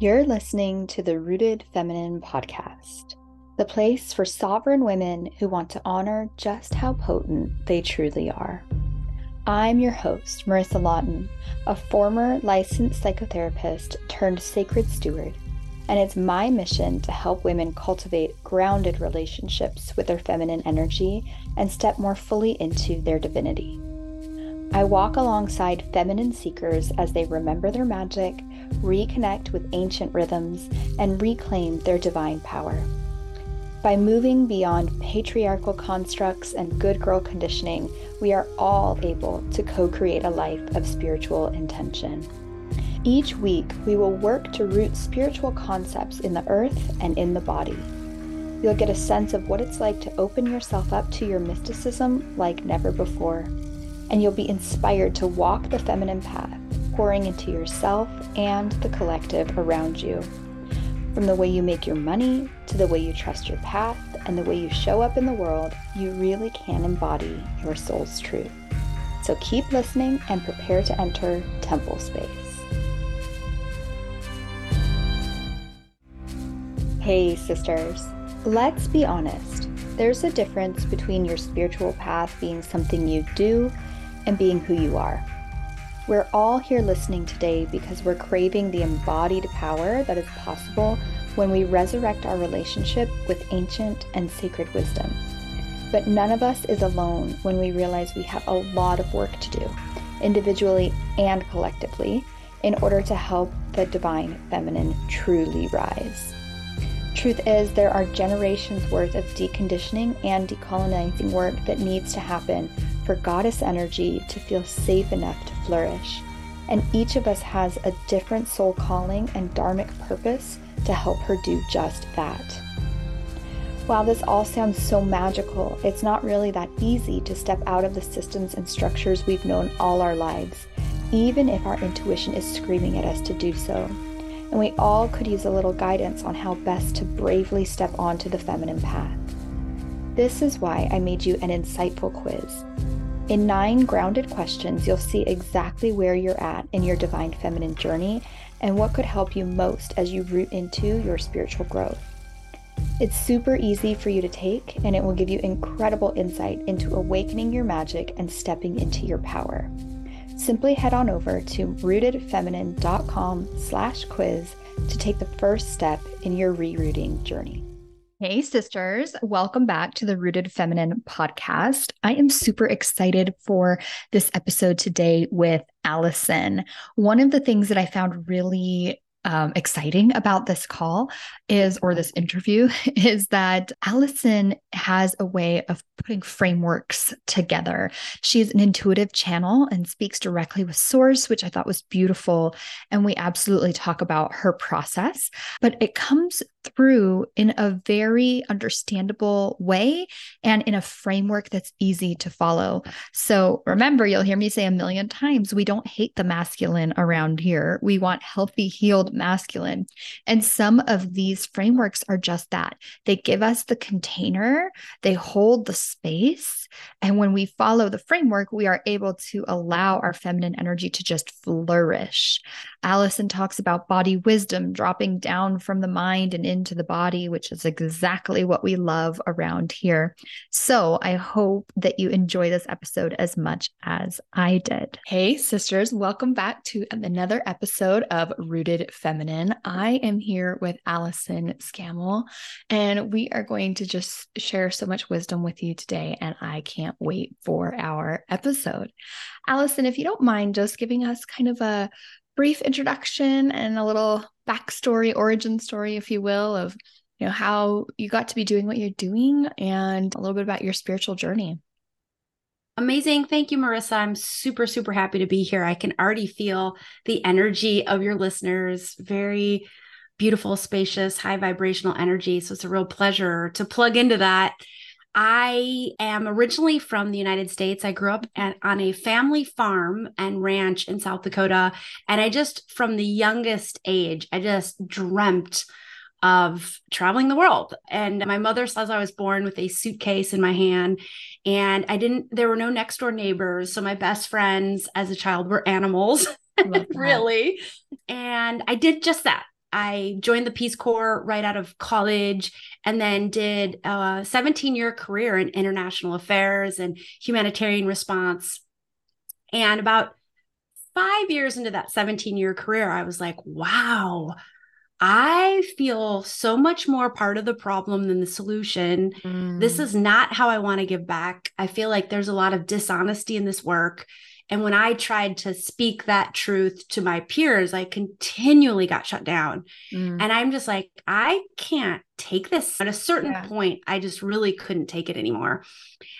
You're listening to the Rooted Feminine podcast, the place for sovereign women who want to honor just how potent they truly are. I'm your host, Marissa Lawton, a former licensed psychotherapist turned sacred steward, and it's my mission to help women cultivate grounded relationships with their feminine energy and step more fully into their divinity. I walk alongside feminine seekers as they remember their magic, reconnect with ancient rhythms, and reclaim their divine power. By moving beyond patriarchal constructs and good girl conditioning, we are all able to co create a life of spiritual intention. Each week, we will work to root spiritual concepts in the earth and in the body. You'll get a sense of what it's like to open yourself up to your mysticism like never before and you'll be inspired to walk the feminine path, pouring into yourself and the collective around you. From the way you make your money to the way you trust your path and the way you show up in the world, you really can embody your soul's truth. So keep listening and prepare to enter temple space. Hey, sisters, let's be honest. There's a difference between your spiritual path being something you do and being who you are. We're all here listening today because we're craving the embodied power that is possible when we resurrect our relationship with ancient and sacred wisdom. But none of us is alone when we realize we have a lot of work to do, individually and collectively, in order to help the divine feminine truly rise. Truth is, there are generations worth of deconditioning and decolonizing work that needs to happen for goddess energy to feel safe enough to flourish. And each of us has a different soul calling and dharmic purpose to help her do just that. While this all sounds so magical, it's not really that easy to step out of the systems and structures we've known all our lives, even if our intuition is screaming at us to do so. And we all could use a little guidance on how best to bravely step onto the feminine path. This is why I made you an insightful quiz. In nine grounded questions, you'll see exactly where you're at in your divine feminine journey and what could help you most as you root into your spiritual growth. It's super easy for you to take, and it will give you incredible insight into awakening your magic and stepping into your power. Simply head on over to rootedfeminine.com slash quiz to take the first step in your rerooting journey. Hey, sisters, welcome back to the Rooted Feminine podcast. I am super excited for this episode today with Allyson. One of the things that I found really um, exciting about this call is, or this interview, is that Allyson has a way of putting frameworks together. She's an intuitive channel and speaks directly with source, which I thought was beautiful. And we absolutely talk about her process, but it comes through in a very understandable way and in a framework that's easy to follow. So remember, you'll hear me say a million times we don't hate the masculine around here. We want healthy, healed masculine. And some of these frameworks are just that they give us the container, they hold the space. And when we follow the framework, we are able to allow our feminine energy to just flourish. Allyson talks about body wisdom dropping down from the mind and into the body, which is exactly what we love around here. So I hope that you enjoy this episode as much as I did. Hey, sisters, welcome back to another episode of Rooted Feminine. I am here with Allyson Scammell, and we are going to just share so much wisdom with you today. And I can't wait for our episode. Allyson, if you don't mind just giving us kind of a brief introduction and a little backstory, origin story, if you will, of you know how you got to be doing what you're doing and a little bit about your spiritual journey. Amazing. Thank you, Marissa. I'm super, super happy to be here. I can already feel the energy of your listeners. Very beautiful, spacious, high vibrational energy. So it's a real pleasure to plug into that I am originally from the United States. I grew up at, on a family farm and ranch in South Dakota. And I just, from the youngest age, I just dreamt of traveling the world. And my mother says I was born with a suitcase in my hand. And I didn't, there were no next door neighbors. So my best friends as a child were animals, really. And I did just that. I joined the Peace Corps right out of college and then did a 17 year career in international affairs and humanitarian response. And about five years into that 17 year career, I was like, wow, I feel so much more part of the problem than the solution. Mm. This is not how I want to give back. I feel like there's a lot of dishonesty in this work. And when I tried to speak that truth to my peers, I continually got shut down. Mm. And I'm just like, I can't take this. At a certain yeah. point, I just really couldn't take it anymore.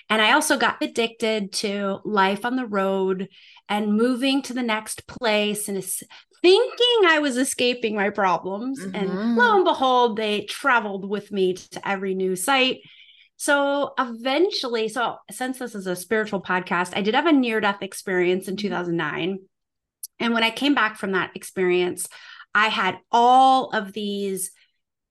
And I also got addicted to life on the road and moving to the next place and thinking I was escaping my problems. Mm-hmm. And lo and behold, they traveled with me to every new site. So eventually, so since this is a spiritual podcast, I did have a near death experience in mm-hmm. 2009. And when I came back from that experience, I had all of these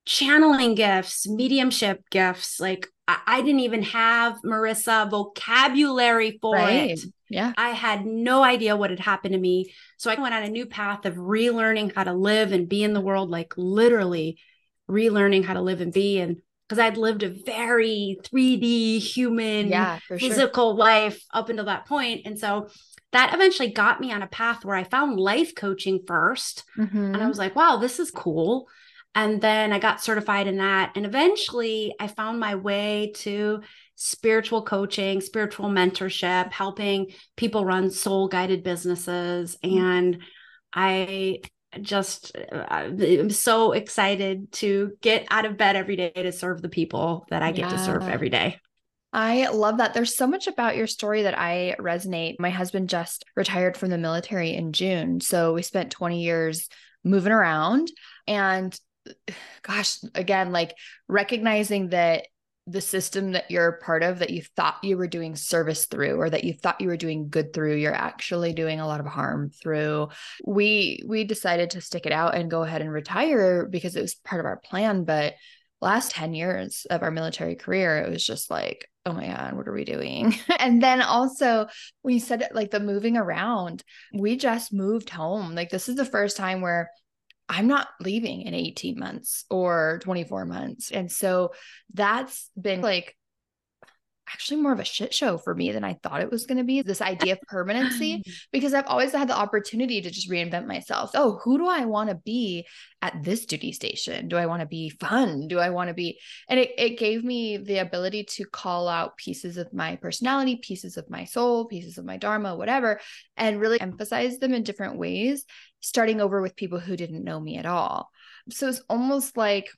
channeling gifts, mediumship gifts. Like I, I didn't even have Marissa vocabulary for right. it. Yeah. I had no idea what had happened to me. So I went on a new path of relearning how to live and be in the world, like literally relearning how to live and be. And because I'd lived a very 3D human, yeah, physical sure. life up until that point. And so that eventually got me on a path where I found life coaching 1st mm-hmm. And I mm-hmm. was like, wow, this is cool. And then I got certified in that. And eventually I found my way to spiritual coaching, spiritual mentorship, helping people run soul guided businesses. Mm-hmm. And I just I'm uh, so excited to get out of bed every day to serve the people that I get yeah. to serve every day. I love that. There's so much about your story that I resonate. My husband just retired from the military in June. So we spent 20 years moving around. And gosh, again, like recognizing that the system that you're part of that you thought you were doing service through or that you thought you were doing good through you're actually doing a lot of harm through. We we decided to stick it out and go ahead and retire because it was part of our plan. But last 10 years of our military career it was just like oh my god what are we doing? And then also when you said like the moving around we just moved home. Like this is the first time where I'm not leaving in 18 months or 24 months. And so that's been like actually more of a shit show for me than I thought it was going to be. This idea of permanency, because I've always had the opportunity to just reinvent myself. Oh, who do I want to be at this duty station? Do I want to be fun? Do I want to be? And it, it gave me the ability to call out pieces of my personality, pieces of my soul, pieces of my dharma, whatever, and really emphasize them in different ways starting over with people who didn't know me at all. So it's almost like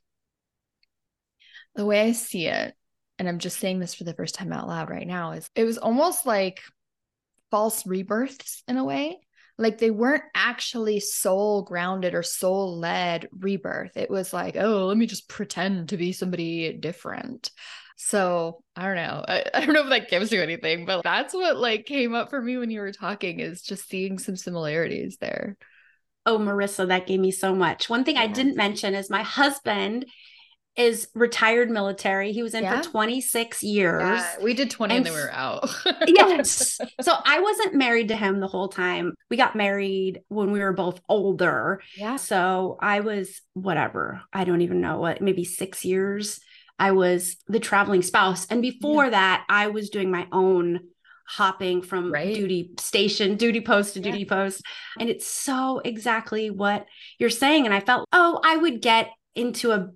the way I see it, and I'm just saying this for the first time out loud right now, is it was almost like false rebirths in a way. Like they weren't actually soul grounded or soul led rebirth. It was like, oh, let me just pretend to be somebody different. So I don't know. I, I, don't know if that gives you anything, but that's what like came up for me when you were talking is just seeing some similarities there. Oh, Marissa, that gave me so much. One thing yeah. I didn't mention is my husband is retired military. He was in yeah. for 26 years. Yeah, we did 20 and, and then we were out. yes. So I wasn't married to him the whole time. We got married when we were both older. Yeah. So I was whatever. I don't even know what, maybe six years. I was the traveling spouse. And before yeah. that, I was doing my own hopping from right. duty station, duty post to yeah. duty post. And it's so exactly what you're saying. And I felt, oh, I would get into a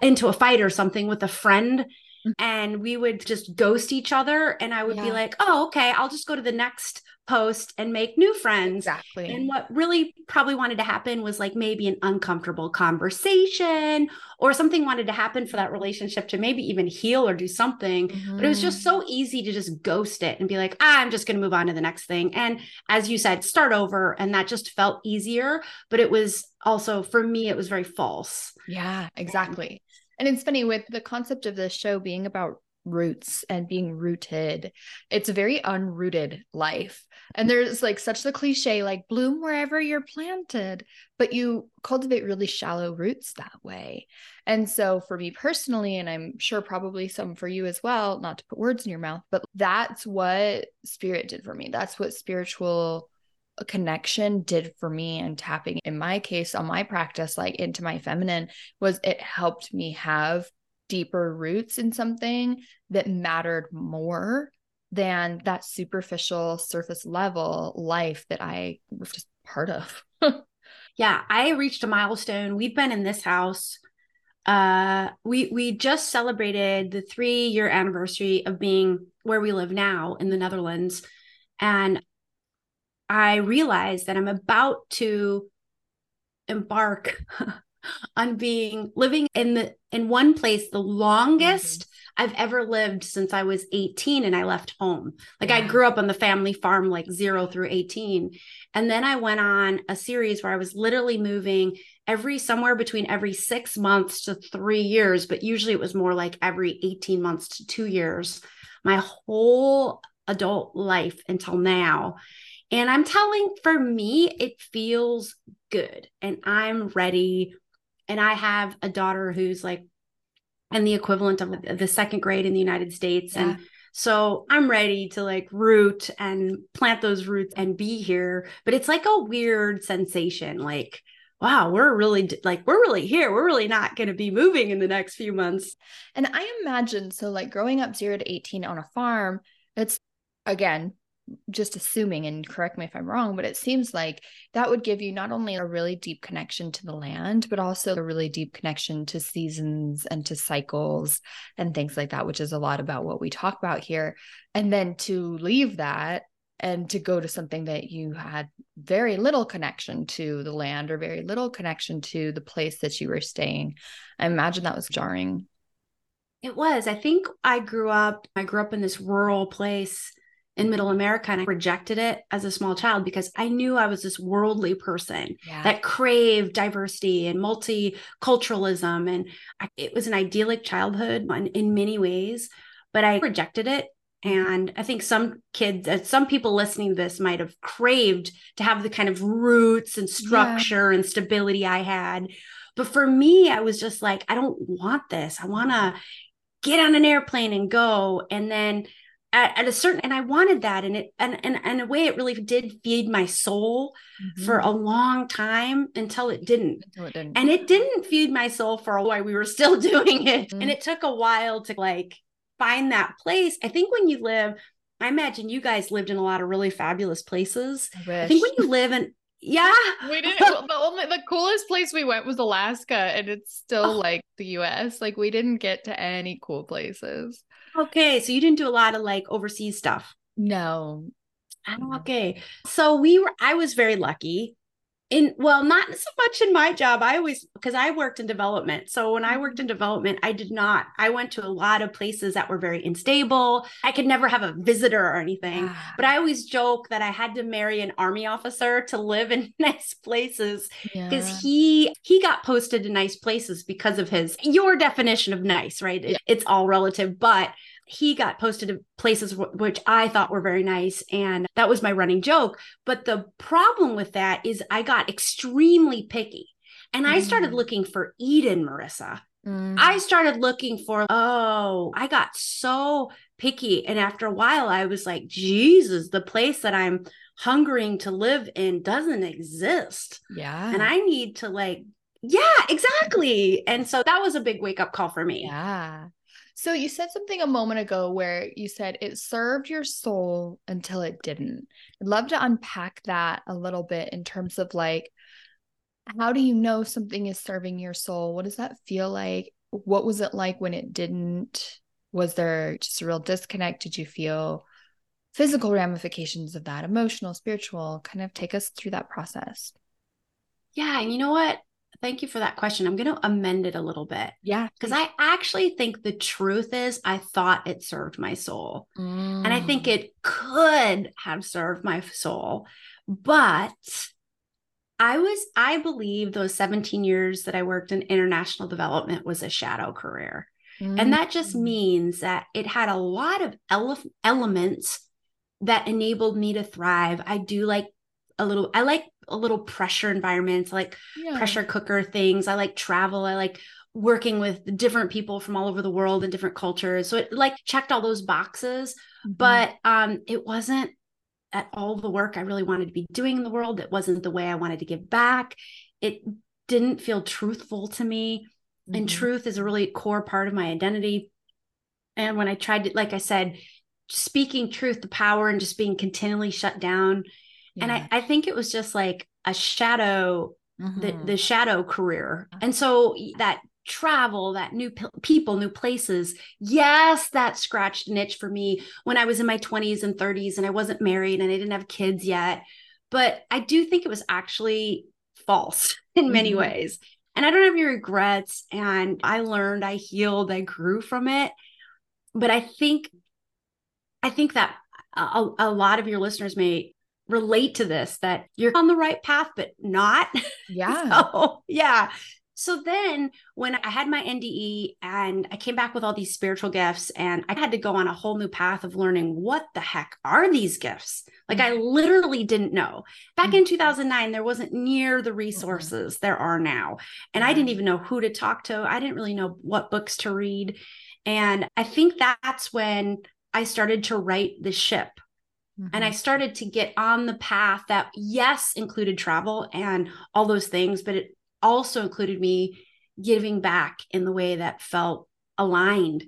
into a fight or something with a friend mm-hmm. and we would just ghost each other and I would yeah. be like, "Oh, okay, I'll just go to the next post and make new friends. Exactly. And what really probably wanted to happen was like maybe an uncomfortable conversation or something wanted to happen for that relationship to maybe even heal or do something. Mm-hmm. But it was just so easy to just ghost it and be like, ah, I'm just going to move on to the next thing. And as you said, start over. And that just felt easier. But it was also, for me, it was very false. Yeah, exactly. And it's funny with the concept of this show being about roots and being rooted. It's a very unrooted life. And there's like such the cliche, like bloom wherever you're planted, but you cultivate really shallow roots that way. And so for me personally, and I'm sure probably some for you as well, not to put words in your mouth, but that's what spirit did for me. That's what spiritual connection did for me and tapping in my case on my practice like into my feminine was it helped me have deeper roots in something that mattered more than that superficial surface level life that I was just part of. yeah, I reached a milestone. We've been in this house uh we we just celebrated the 3 year anniversary of being where we live now in the Netherlands and I realized that I'm about to embark on being living in the in one place the longest mm-hmm. I've ever lived since I was 18 and I left home. Like yeah. I grew up on the family farm like 0 through 18 and then I went on a series where I was literally moving every somewhere between every 6 months to 3 years, but usually it was more like every 18 months to 2 years. My whole adult life until now. And I'm telling for me, it feels good and I'm ready. And I have a daughter who's like in the equivalent of the second grade in the United States. Yeah. And so I'm ready to like root and plant those roots and be here. But it's like a weird sensation like, wow, we're really like, we're really here. We're really not going to be moving in the next few months. And I imagine so, like growing up zero to 18 on a farm, it's again just assuming and correct me if i'm wrong but it seems like that would give you not only a really deep connection to the land but also a really deep connection to seasons and to cycles and things like that which is a lot about what we talk about here. And then to leave that and to go to something that you had very little connection to the land or very little connection to the place that you were staying. I imagine that was jarring. It was. I think i grew up i grew up in this rural place in middle America and I rejected it as a small child because I knew I was this worldly person yeah. that craved diversity and multiculturalism. And I, it was an idyllic childhood in, in many ways, but I rejected it. And I think some kids, uh, some people listening to this might have craved to have the kind of roots and structure yeah. and stability I had. But for me, I was just like, I don't want this. I want to get on an airplane and go. And then at, at, a certain and i wanted that and it and and, and in a way it really did feed my soul mm-hmm. for a long time until it didn't. Until it didn't and it didn't feed my soul for a while we were still doing it mm-hmm. and it took a while to like find that place i think when you live i imagine you guys lived in a lot of really fabulous places i, I think when you live in yeah we didn't the only the coolest place we went was alaska and it's still oh. like the us like we didn't get to any cool places Okay, so you didn't do a lot of like overseas stuff. No. Oh, okay. So we were I was very lucky in well not so much in my job i always because i worked in development so when i worked in development i did not i went to a lot of places that were very unstable i could never have a visitor or anything ah. but i always joke that i had to marry an army officer to live in nice places because yeah. he he got posted to nice places because of his your definition of nice right yeah. it's all relative but he got posted to places w- which I thought were very nice. And that was my running joke. But the problem with that is I got extremely picky and I started mm. looking for Eden, Marissa. Mm. I started looking for, oh, I got so picky. And after a while, I was like, Jesus, the place that I'm hungering to live in doesn't exist. Yeah. And I need to like, yeah, exactly. And so that was a big wake up call for me. Yeah. So you said something a moment ago where you said it served your soul until it didn't. I'd love to unpack that a little bit in terms of like how do you know something is serving your soul? What does that feel like? What was it like when it didn't? Was there just a real disconnect? Did you feel physical ramifications of that, emotional, spiritual? Kind of take us through that process. Yeah, and you know what? Thank you for that question. I'm going to amend it a little bit. Yeah. Because I actually think the truth is, I thought it served my soul. Mm. And I think mm. it could have served my soul. But I was, I believe those 17 years that I worked in international development was a shadow career. Mm. And that just mm. means that it had a lot of ele- elements that enabled me to thrive. I do like a little, I like a little pressure environments, like yeah. pressure cooker things. I like travel. I like working with different people from all over the world and different cultures. So it like checked all those boxes, mm-hmm. but um it wasn't at all the work I really wanted to be doing in the world. It wasn't the way I wanted to give back. It didn't feel truthful to me. Mm-hmm. And truth is a really core part of my identity. And when I tried to, like I said, speaking truth, the power and just being continually shut down. Yeah. And I, I think it was just like a shadow, mm-hmm. the, the shadow career. And so that travel, that new p- people, new places. Yes, that scratched an itch for me when I was in my 20s and 30s and I wasn't married and I didn't have kids yet. But I do think it was actually false in many mm-hmm. ways. And I don't have any regrets. And I learned, I healed, I grew from it. But I think, I think that a, a lot of your listeners may relate to this that you're on the right path, but not. Yeah. so, yeah. So then when I had my NDE and I came back with all these spiritual gifts and I had to go on a whole new path of learning what the heck are these gifts? Like I mm-hmm. literally didn't know. Back in mm-hmm. 2009 there wasn't near the mm-hmm. resources there are now. And I didn't even know who to talk to. I didn't really know what books to read. And I think that's when I started to right the ship. Mm-hmm. And I started to get on the path that, yes, included travel and all those things, but it also included me giving back in the way that felt aligned.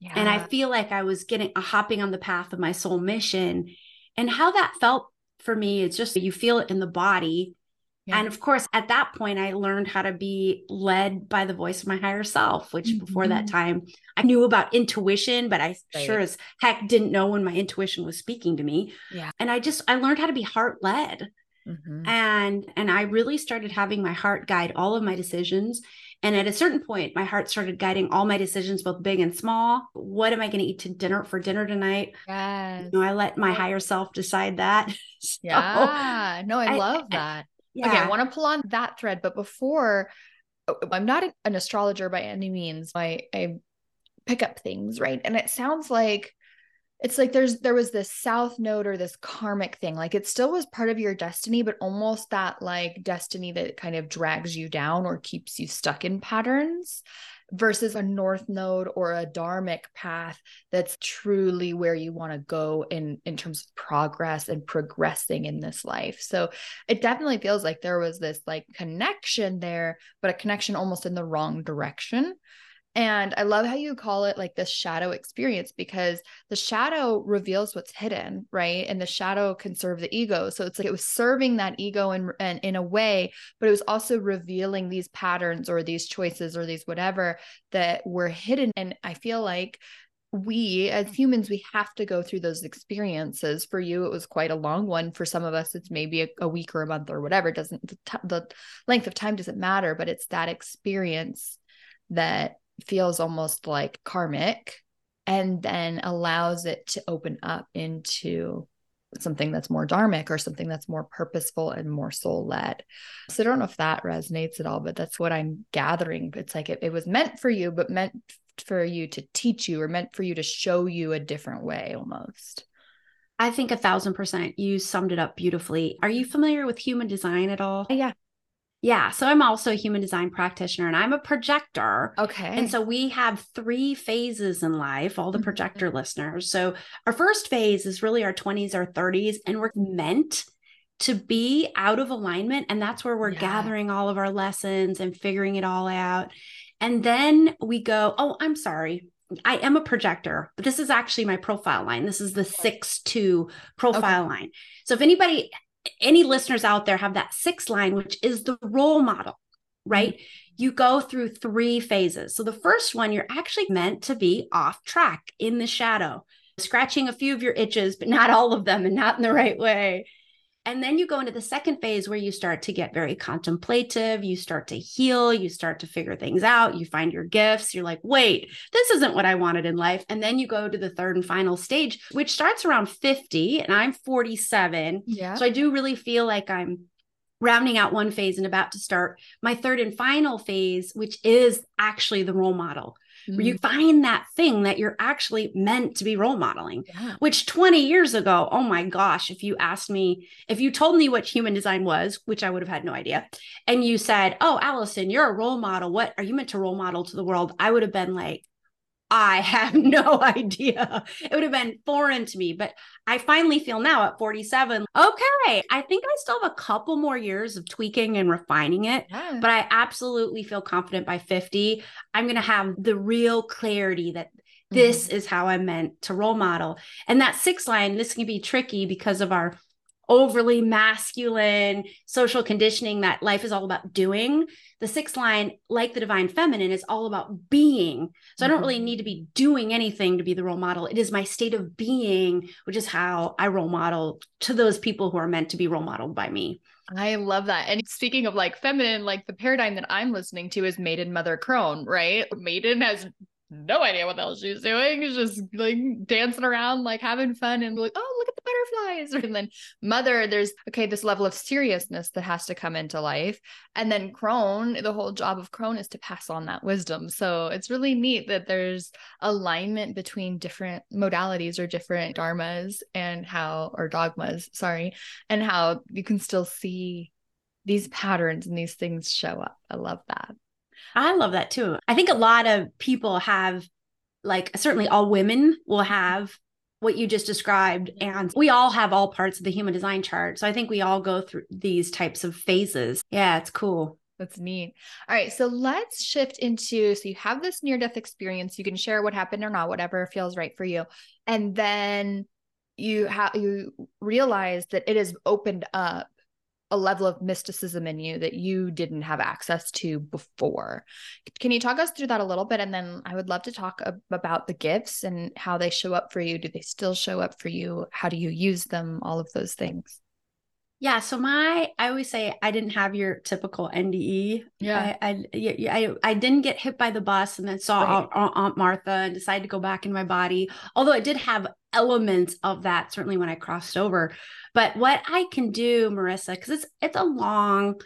Yeah. And I feel like I was getting a hopping on the path of my soul mission. And how that felt for me is just you feel it in the body. Yeah. And of course, at that point, I learned how to be led by the voice of my higher self, which mm-hmm. before that mm-hmm. time I knew about intuition, but I right. sure as heck didn't know when my intuition was speaking to me. Yeah. And I just, I learned how to be heart led. Mm-hmm. And and I really started having my heart guide all of my decisions. And at a certain point, my heart started guiding all my decisions, both big and small. What am I going to eat to dinner for dinner tonight? Yes. You know, I let my higher self decide that. so, yeah. No, I, I love that. Yeah. Okay, I want to pull on that thread, but before oh, I'm not an astrologer by any means. I I pick up things, right? And it sounds like it's like there's there was this south node or this karmic thing like it still was part of your destiny but almost that like destiny that kind of drags you down or keeps you stuck in patterns versus a north node or a dharmic path that's truly where you want to go in in terms of progress and progressing in this life. So it definitely feels like there was this like connection there but a connection almost in the wrong direction and I love how you call it like this shadow experience because the shadow reveals what's hidden, right? And the shadow can serve the ego. So it's like it was serving that ego in, in, in a way, but it was also revealing these patterns or these choices or these whatever that were hidden. And I feel like we as humans we have to go through those experiences for you it was quite a long one for some of us it's maybe a, a week or a month or whatever it doesn't the, t- the length of time doesn't matter but it's that experience that feels almost like karmic and then allows it to open up into something that's more dharmic or something that's more purposeful and more soul led. So I don't know if that resonates at all, but that's what I'm gathering. It's like it, it was meant for you, but meant for you to teach you or meant for you to show you a different way almost. I think a thousand percent. You summed it up beautifully. Are you familiar with human design at all? Yeah. Yeah. So I'm also a human design practitioner and I'm a projector. Okay. And so we have three phases in life, all the mm-hmm. projector mm-hmm. listeners. So our first phase is really our 20s, our 30s, and we're meant to be out of alignment. And that's where we're yeah. gathering all of our lessons and figuring it all out. And then we go, oh, I'm sorry. I am a projector, but this is actually my profile line. This is the six two profile okay. line. So if anybody any listeners out there have that sixth line, which is the role model, right? Mm-hmm. You go through three phases. So the first one, you're actually meant to be off track in the shadow, scratching a few of your itches, but not all of them and not in the right way. And then you go into the second phase where you start to get very contemplative, you start to heal, you start to figure things out, you find your gifts. You're like, wait, this isn't what I wanted in life. And then you go to the third and final stage, which starts around 50, and I'm 47. Yeah. So I do really feel like I'm rounding out one phase and about to start my third and final phase, which is actually the role model mm-hmm. where you mm. find that thing that you're actually meant to be role modeling, yeah. which 20 years ago, oh my gosh, if you asked me, if you told me what human design was, which I would have had no idea, and you said, oh, Allyson, you're a role model. What are you meant to role model to the world? I would have been like, I have no idea. It would have been foreign to me. But I finally feel now at 47, okay, I think I still have a couple more years of tweaking and refining it. Yeah. But I absolutely feel confident by 50, I'm going to have the real clarity that this mm-hmm. is how I'm meant to role model. And that six line, this can be tricky because of our overly masculine social conditioning that life is all about doing. The sixth line, like the divine feminine, is all about being. So mm-hmm. I don't really mm-hmm. need to be doing anything to be the role model. It is my state of being, which is how I role model to those people who are meant to be role modeled by me. I love that. And speaking of like feminine, like the paradigm that I'm listening to is Maiden Mother Crone, right? Maiden has no idea what the hell she's doing. She's just like dancing around, like having fun and like, oh, look at the butterflies. And then mother, there's okay, this level of seriousness that has to come into life. And then crone, the whole job of crone is to pass on that wisdom. So it's really neat that there's alignment between different modalities or different dharmas and how, or dogmas, sorry, and how you can still see these patterns and these things show up. I love that. I love that too. I think a lot of people have, like, certainly all women will have what you just described. Mm-hmm. And we all have all parts of the human design chart. So I think we all go through these types of phases. Yeah, it's cool. That's neat. All right. So let's shift into so you have this near death experience. You can share what happened or not, whatever feels right for you. And then you have you realize that it has opened up a level of mysticism in you that you didn't have access to before. Can you talk us through that a little bit? And then I would love to talk about the gifts and how they show up for you. Do they still show up for you? How do you use them? All of those things. Yeah. So my, I always say I didn't have your typical NDE. Yeah. I, I, I, I didn't get hit by the bus and then saw right. Aunt, Aunt Martha and decided to go back in my body. Although it did have elements of that certainly when I crossed over. But what I can do, Marissa, because it's it's a long,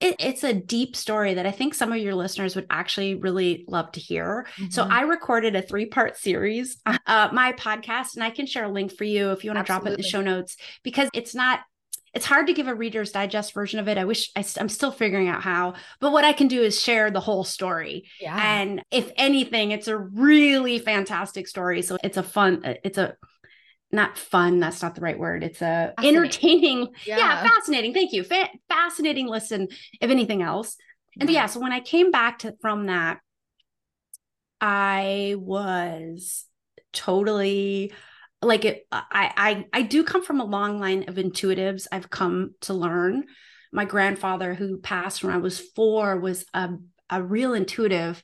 it, it's a deep story that I think some of your listeners would actually really love to hear. Mm-hmm. So I recorded a three part series, uh, my podcast, and I can share a link for you if you want to drop it in the show notes because it's not it's hard to give a reader's digest version of it. I wish I, am still figuring out how, but what I can do is share the whole story. Yeah. And if anything, it's a really fantastic story. So it's a fun, uh, it's a, not fun that's not the right word it's a entertaining yeah. yeah. fascinating thank you Fa- fascinating listen if anything else and yeah so when i came back to from that i was totally like it I, I i do come from a long line of intuitives i've come to learn my grandfather who passed when i was four was a, a real intuitive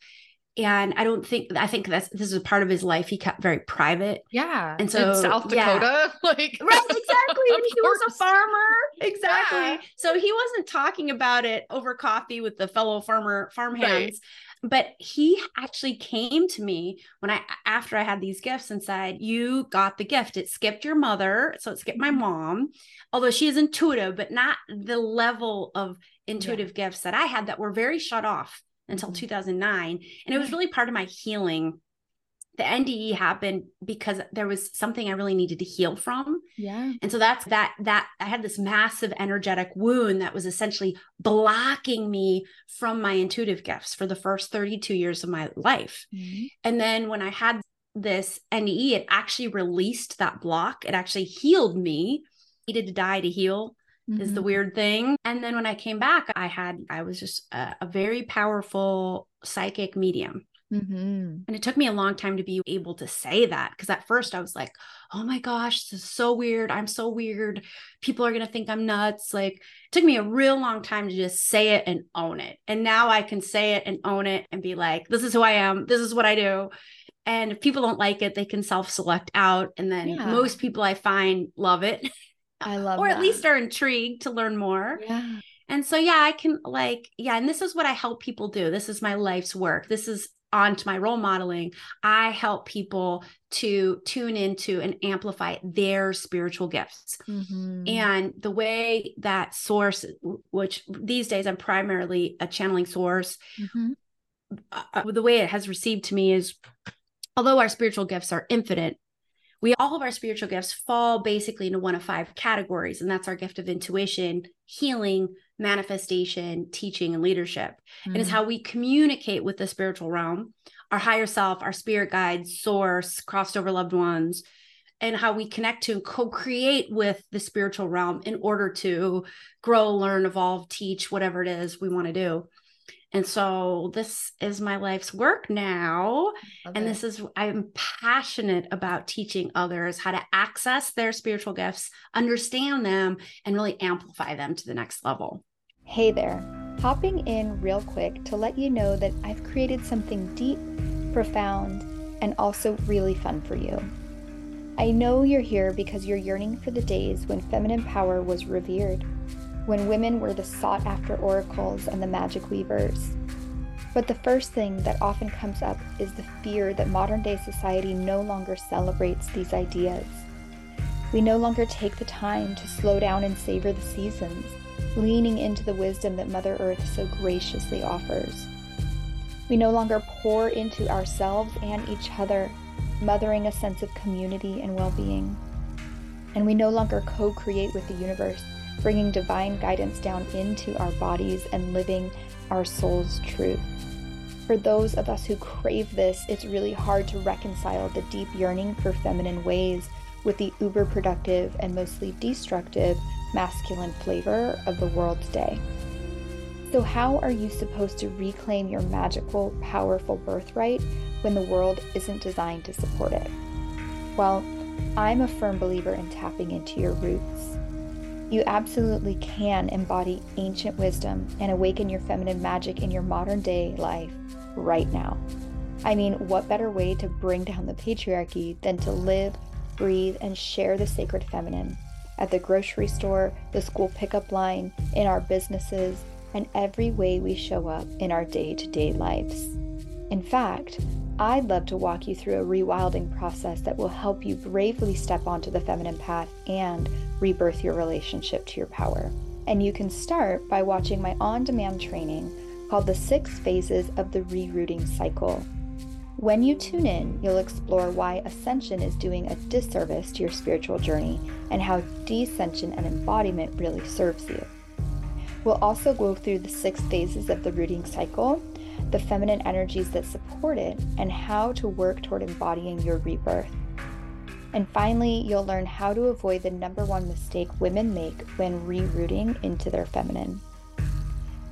and I don't think I think that's this is a part of his life he kept very private. Yeah. And so In South Dakota, yeah. like right, exactly. and he was a farmer. Exactly. Yeah. So he wasn't talking about it over coffee with the fellow farmer farmhands. Right. But he actually came to me when I after I had these gifts and said, You got the gift. It skipped your mother. So it skipped my mm-hmm. mom, although she is intuitive, but not the level of intuitive yeah. gifts that I had that were very shut off until mm-hmm. 2009. And it was really part of my healing. The NDE happened because there was something I really needed to heal from. Yeah. And so that's that, that I had this massive energetic wound that was essentially blocking me from my intuitive gifts for the first 32 years of my life. Mm-hmm. And then when I had this NDE, it actually released that block. It actually healed me. I needed to die to heal mm-hmm. is the mm-hmm. weird thing. And then when I came back, I had, I was just a, a very powerful psychic medium. Mm-hmm. And it took me a long time to be able to say that because at first I was like, oh my gosh, this is so weird. I'm so weird. People are going to think I'm nuts. Like, it took me a real long time to just say it and own it. And now I can say it and own it and be like, this is who I am. This is what I do. And if people don't like it, they can self select out. And then yeah. most people I find love it. I love or that. at least are intrigued to learn more. Yeah. And so yeah, I can like, yeah, and this is what I help people do. This is my life's work. This is on to my role modeling. I help people to tune into and amplify their spiritual gifts. Mm-hmm. And the way that source, which these days I'm primarily a channeling source, mm-hmm. uh, the way it has received to me is although our spiritual gifts are infinite, we all of our spiritual gifts fall basically into one of five categories and that's our gift of intuition healing manifestation teaching and leadership mm-hmm. and it's how we communicate with the spiritual realm our higher self our spirit guides source crossed over loved ones and how we connect to co-create with the spiritual realm in order to grow learn evolve teach whatever it is we want to do and so this is my life's work now. And this is, I'm passionate about teaching others how to access their spiritual gifts, understand them, and really amplify them to the next level. Hey there, hopping in real quick to let you know that I've created something deep, profound, and also really fun for you. I know you're here because you're yearning for the days when feminine power was revered when women were the sought after oracles and the magic weavers. But the first thing that often comes up is the fear that modern day society no longer celebrates these ideas. We no longer take the time to slow down and savor the seasons, leaning into the wisdom that Mother Earth so graciously offers. We no longer pour into ourselves and each other, mothering a sense of community and well being. And we no longer co create with the universe bringing divine guidance down into our bodies and living our soul's truth. For those of us who crave this, it's really hard to reconcile the deep yearning for feminine ways with the uber productive and mostly destructive masculine flavor of the world today. So, how are you supposed to reclaim your magical, powerful birthright when the world isn't designed to support it? Well, I'm a firm believer in tapping into your roots. You absolutely can embody ancient wisdom and awaken your feminine magic in your modern day life right now. I mean, what better way to bring down the patriarchy than to live, breathe, and share the sacred feminine at the grocery store, the school pickup line, in our businesses, and every way we show up in our day to day lives. In fact, I'd love to walk you through a rewilding process that will help you bravely step onto the feminine path and rebirth your relationship to your power. And you can start by watching my on demand training called The Six Phases of the Rerooting Cycle. When you tune in, you'll explore why ascension is doing a disservice to your spiritual journey and how descension and embodiment really serves you. We'll also go through the six phases of the rooting cycle the feminine energies that support it, and how to work toward embodying your rebirth. And finally, you'll learn how to avoid the number one mistake women make when rerooting into their feminine.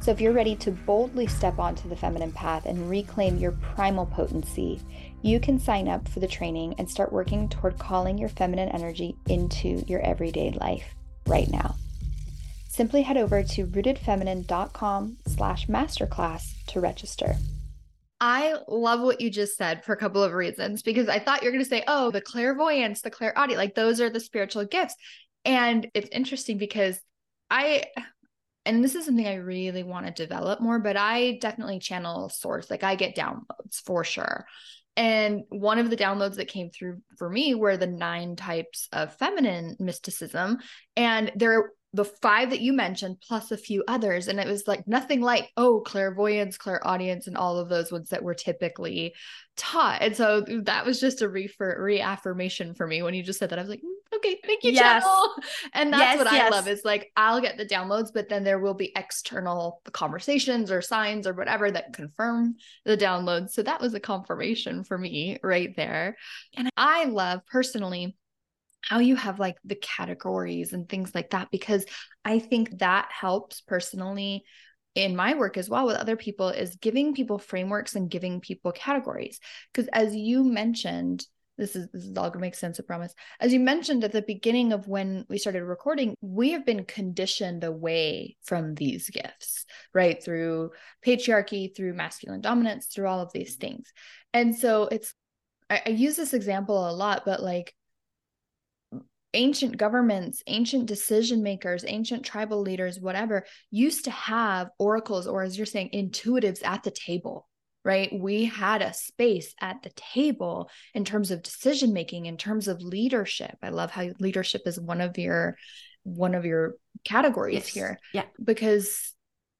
So, if you're ready to boldly step onto the feminine path and reclaim your primal potency, you can sign up for the training and start working toward calling your feminine energy into your everyday life right now simply head over to rootedfeminine.com slash masterclass to register. I love what you just said for a couple of reasons because I thought you're going to say, oh, the clairvoyance, the clairaudient, like those are the spiritual gifts. And it's interesting because I, and this is something I really want to develop more, but I definitely channel source. Like I get downloads for sure. And one of the downloads that came through for me were the nine types of feminine mysticism. And there the five that you mentioned plus a few others. And it was like nothing like oh clairvoyance clairaudience and all of those ones that were typically taught. And so that was just a refer- reaffirmation for me when you just said that. I was like mm, okay thank you yes. channel. And that's yes, what yes. i love is like i'll get the downloads but then there will be external conversations or signs or whatever that confirm the downloads. So that was a confirmation for me right there. And i love personally how you have like the categories and things like that because i think that helps personally in my work as well with other people is giving people frameworks and giving people categories because as you mentioned this is this is all gonna make sense, I promise. As you mentioned at the beginning of when we started recording, we have been conditioned away from these gifts, right? Through patriarchy, through masculine dominance, through all of these things. And so it's I, I use this example a lot, but like ancient governments, ancient decision makers, ancient tribal leaders, whatever, used to have oracles or, as you're saying, intuitives at the table, right? We had a space at the table in terms of decision making, in terms of leadership. I love how leadership is one of your one of your categories yes. here. Yeah. Because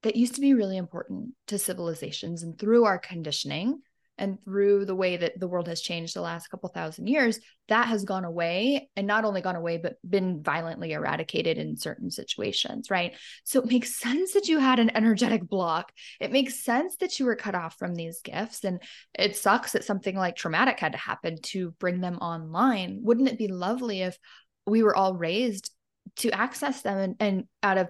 that used to be really important to civilizations and through our conditioning and through the way that the world has changed the last couple thousand years, that has gone away and not only gone away, but been violently eradicated in certain situations, right? So it makes sense that you had an energetic block. It makes sense that you were cut off from these gifts. And it sucks that something like traumatic had to happen to bring them online. Wouldn't it be lovely if we were all raised to access them and, and out of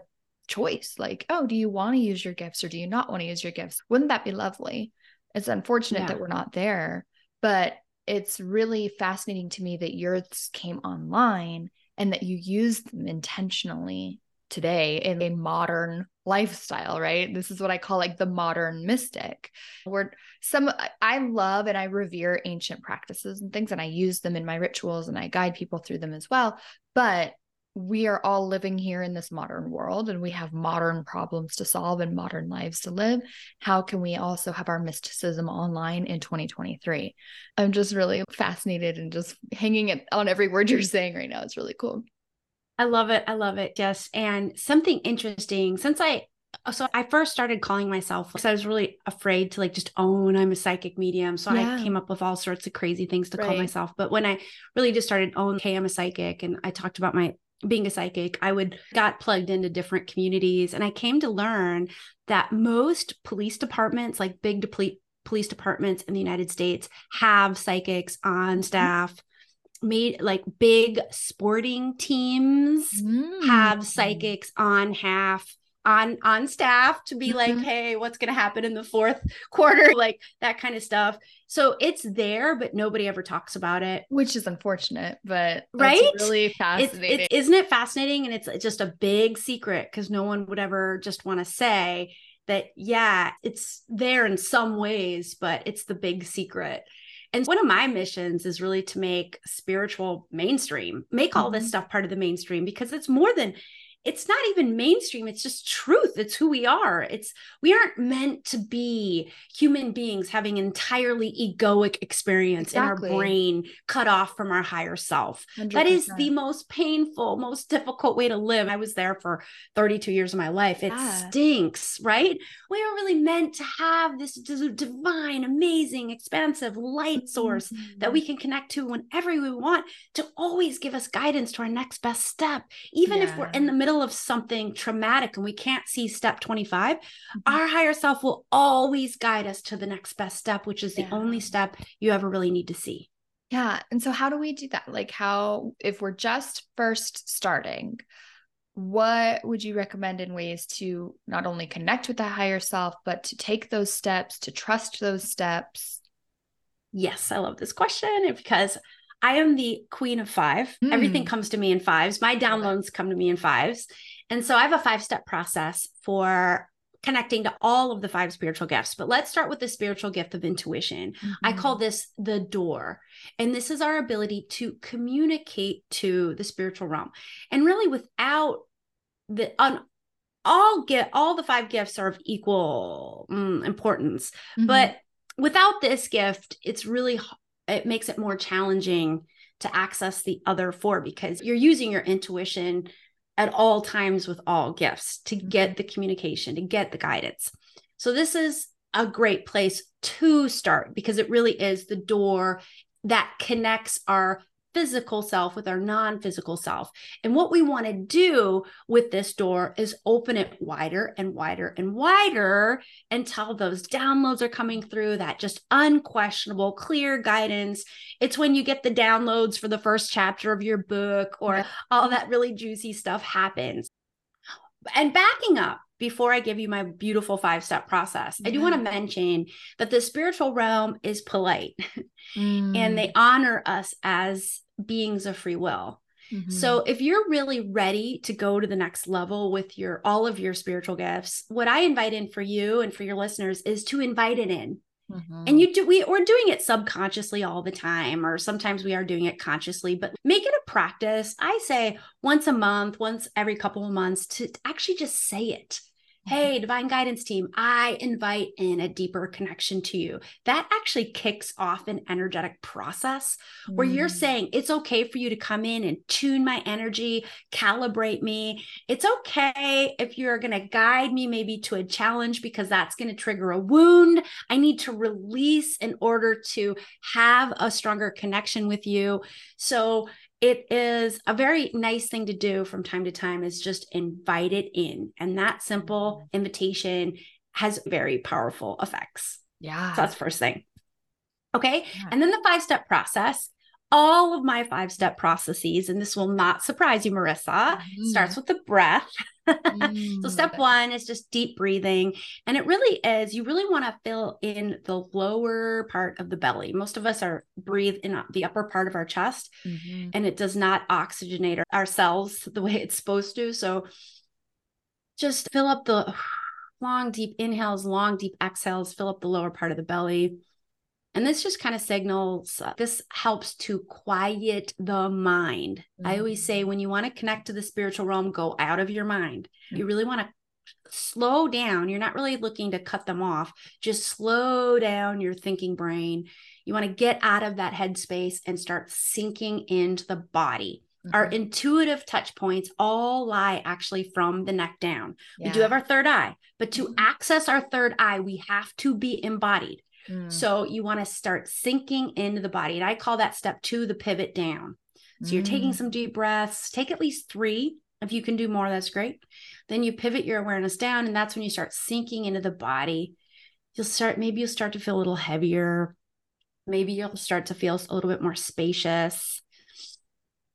choice like oh do you want to use your gifts or do you not want to use your gifts wouldn't that be lovely it's unfortunate yeah. that we're not there, but it's really fascinating to me that yours came online and that you used them intentionally today in a modern lifestyle, right? This is what I call like the modern mystic. Where some I love and I revere ancient practices and things and I use them in my rituals and I guide people through them as well. But we are all living here in this modern world and we have modern problems to solve and modern lives to live. How can we also have our mysticism online in 2023? I'm just really fascinated and just hanging it on every word you're saying right now. It's really cool. I love it. I love it. Yes. And something interesting since I so I first started calling myself because I was really afraid to like just own I'm a psychic medium. So yeah. I came up with all sorts of crazy things to right. call myself. But when I really just started oh, own, hey, I'm a psychic, and I talked about my being a psychic, I would got plugged into different communities and I came to learn that most police departments, like big deplete police departments in the United States, have psychics on mm-hmm. staff. Made like big sporting teams mm. have psychics on half on on staff to be mm-hmm. like hey what's going to happen in the fourth quarter? Like that kind of stuff. So it's there but nobody ever talks about it. Which is unfortunate but right? really fascinating it's, it, isn't it fascinating? And it's just a big secret because no one would ever just want to say that yeah it's there in some ways but it's the big secret. And one of my missions is really to make spiritual mainstream, make all this mm-hmm. stuff part of the mainstream because it's more than it's not even mainstream it's just truth it's who we are it's we aren't meant to be human beings having entirely egoic experience exactly. in our brain cut off from our higher self 100%. that is the most painful most difficult way to live i was there for 32 years of my life it yeah. stinks right we are really meant to have this divine amazing expansive light source mm-hmm. that we can connect to whenever we want to always give us guidance to our next best step even yeah. if we're in the middle middle of something traumatic and we can't see step 25, mm-hmm. our higher self will always guide us to the next best step, which is yeah. the only step you ever really need to see. Yeah. And so, how do we do that? Like, how, if we're just first starting, what would you recommend in ways to not only connect with that higher self, but to take those steps, to trust those steps? Yes, I love this question because I am the queen of five. Mm. Everything comes to me in fives. My downloads come to me in fives. And so I have a five step process for connecting to all of the five spiritual gifts. But let's start with the spiritual gift of intuition. Mm-hmm. I call this the door. And this is our ability to communicate to the spiritual realm. And really without the on all get all the five gifts are of equal mm, importance. Mm-hmm. But without this gift, it's really it makes it more challenging to access the other four because you're using your intuition at all times with all gifts to mm-hmm. get the communication, to get the guidance. So, this is a great place to start because it really is the door that connects our physical self with our non physical self. And what we want to do with this door is open it wider and wider and wider until those downloads are coming through that just unquestionable, clear guidance. It's when you get the downloads for the first chapter of your book or all that really juicy stuff happens. And backing up, before I give you my beautiful five step process, yeah. I do want to mention that the spiritual realm is polite mm. and they honor us as beings of free will. Mm-hmm. So if you're really ready to go to the next level with your all of your spiritual gifts, what I invite in for you and for your listeners is to invite it in. Mm-hmm. And you do we we're doing it subconsciously all the time or sometimes we are doing it consciously, but make it a practice. I say once a month, once every couple of months to actually just say it Hey, divine guidance team, I invite in a deeper connection to you. That actually kicks off an energetic process where you're mm. saying it's okay for you to come in and tune my energy, calibrate me. It's okay if you're going to guide me maybe to a challenge because that's going to trigger a wound. I need to release in order to have a stronger connection with you. So, it is a very nice thing to do from time to time is just invite it in and that simple mm-hmm. invitation has very powerful effects yeah so that's first thing okay yeah. and then the five step process all of my five step processes, and this will not surprise you, Marissa, mm. starts with the breath. Mm, so, step one is just deep breathing. And it really is, you really want to fill in the lower part of the belly. Most of us are breathe in the upper part of our chest, mm-hmm. and it does not oxygenate our cells the way it's supposed to. So, just fill up the long, deep inhales, long, deep exhales, fill up the lower part of the belly. And this just kind of signals, uh, this helps to quiet the mind. Mm-hmm. I always say mm. when you want to connect to the spiritual realm, go out of your mind. Mm-hmm. You really want to slow down. You're not really looking to cut them off, just slow down your thinking brain. You want to get out of that headspace and start sinking into the body. Mm-hmm. Our intuitive touch points all lie actually from the neck down. Yeah. We do have our third eye, but to mm-hmm. access our third eye, we have to be embodied. Mm. So you want to start sinking into the body. And I call that step two the pivot down. So mm. you're taking mm. some deep breaths, take at least three. If you can do more, that's great. Then you pivot your awareness down, and that's when you start sinking into the body. You'll start, maybe you'll start to feel a little heavier. Maybe you'll start to feel a little bit more spacious.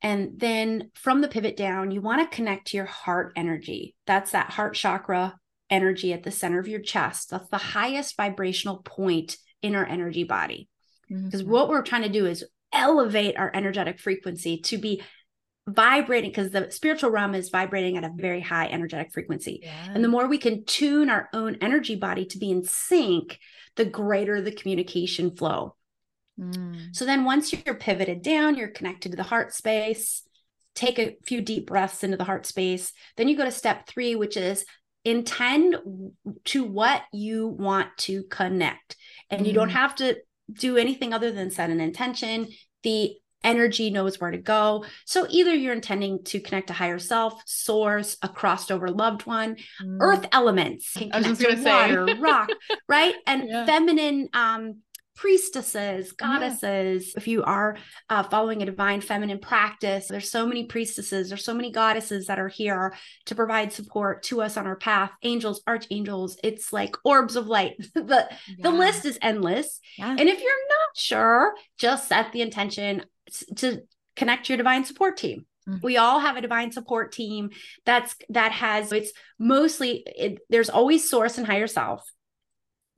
And then from the pivot down, you want to connect to your heart energy. That's that heart chakra energy at the center of your chest. That's the highest vibrational point in our energy body. Because mm-hmm. what we're trying to do is elevate our energetic frequency to be vibrating because the spiritual realm is vibrating at a very high energetic frequency. Yeah. And the more we can tune our own energy body to be in sync, the greater the communication flow. Mm. So then once you're pivoted down, you're connected to the heart space. Take a few deep breaths into the heart space. Then you go to step three, which is intend to what you want to connect. And you don't mm. have to do anything other than set an intention. The energy knows where to go. So either you're intending to connect to higher self, source, a crossed over loved one, mm. earth elements can connect to water, rock, right? And yeah. feminine um priestesses, goddesses. Yeah. If you are uh, following a divine feminine practice, there's so many priestesses, there's so many goddesses that are here to provide support to us on our path. Angels, archangels, it's like orbs of light. the yeah. the list is endless. Yeah. And if you're not sure, just set the intention to connect your divine support team. Mm-hmm. We all have a divine support team that's that has it's mostly it, there's always source and higher self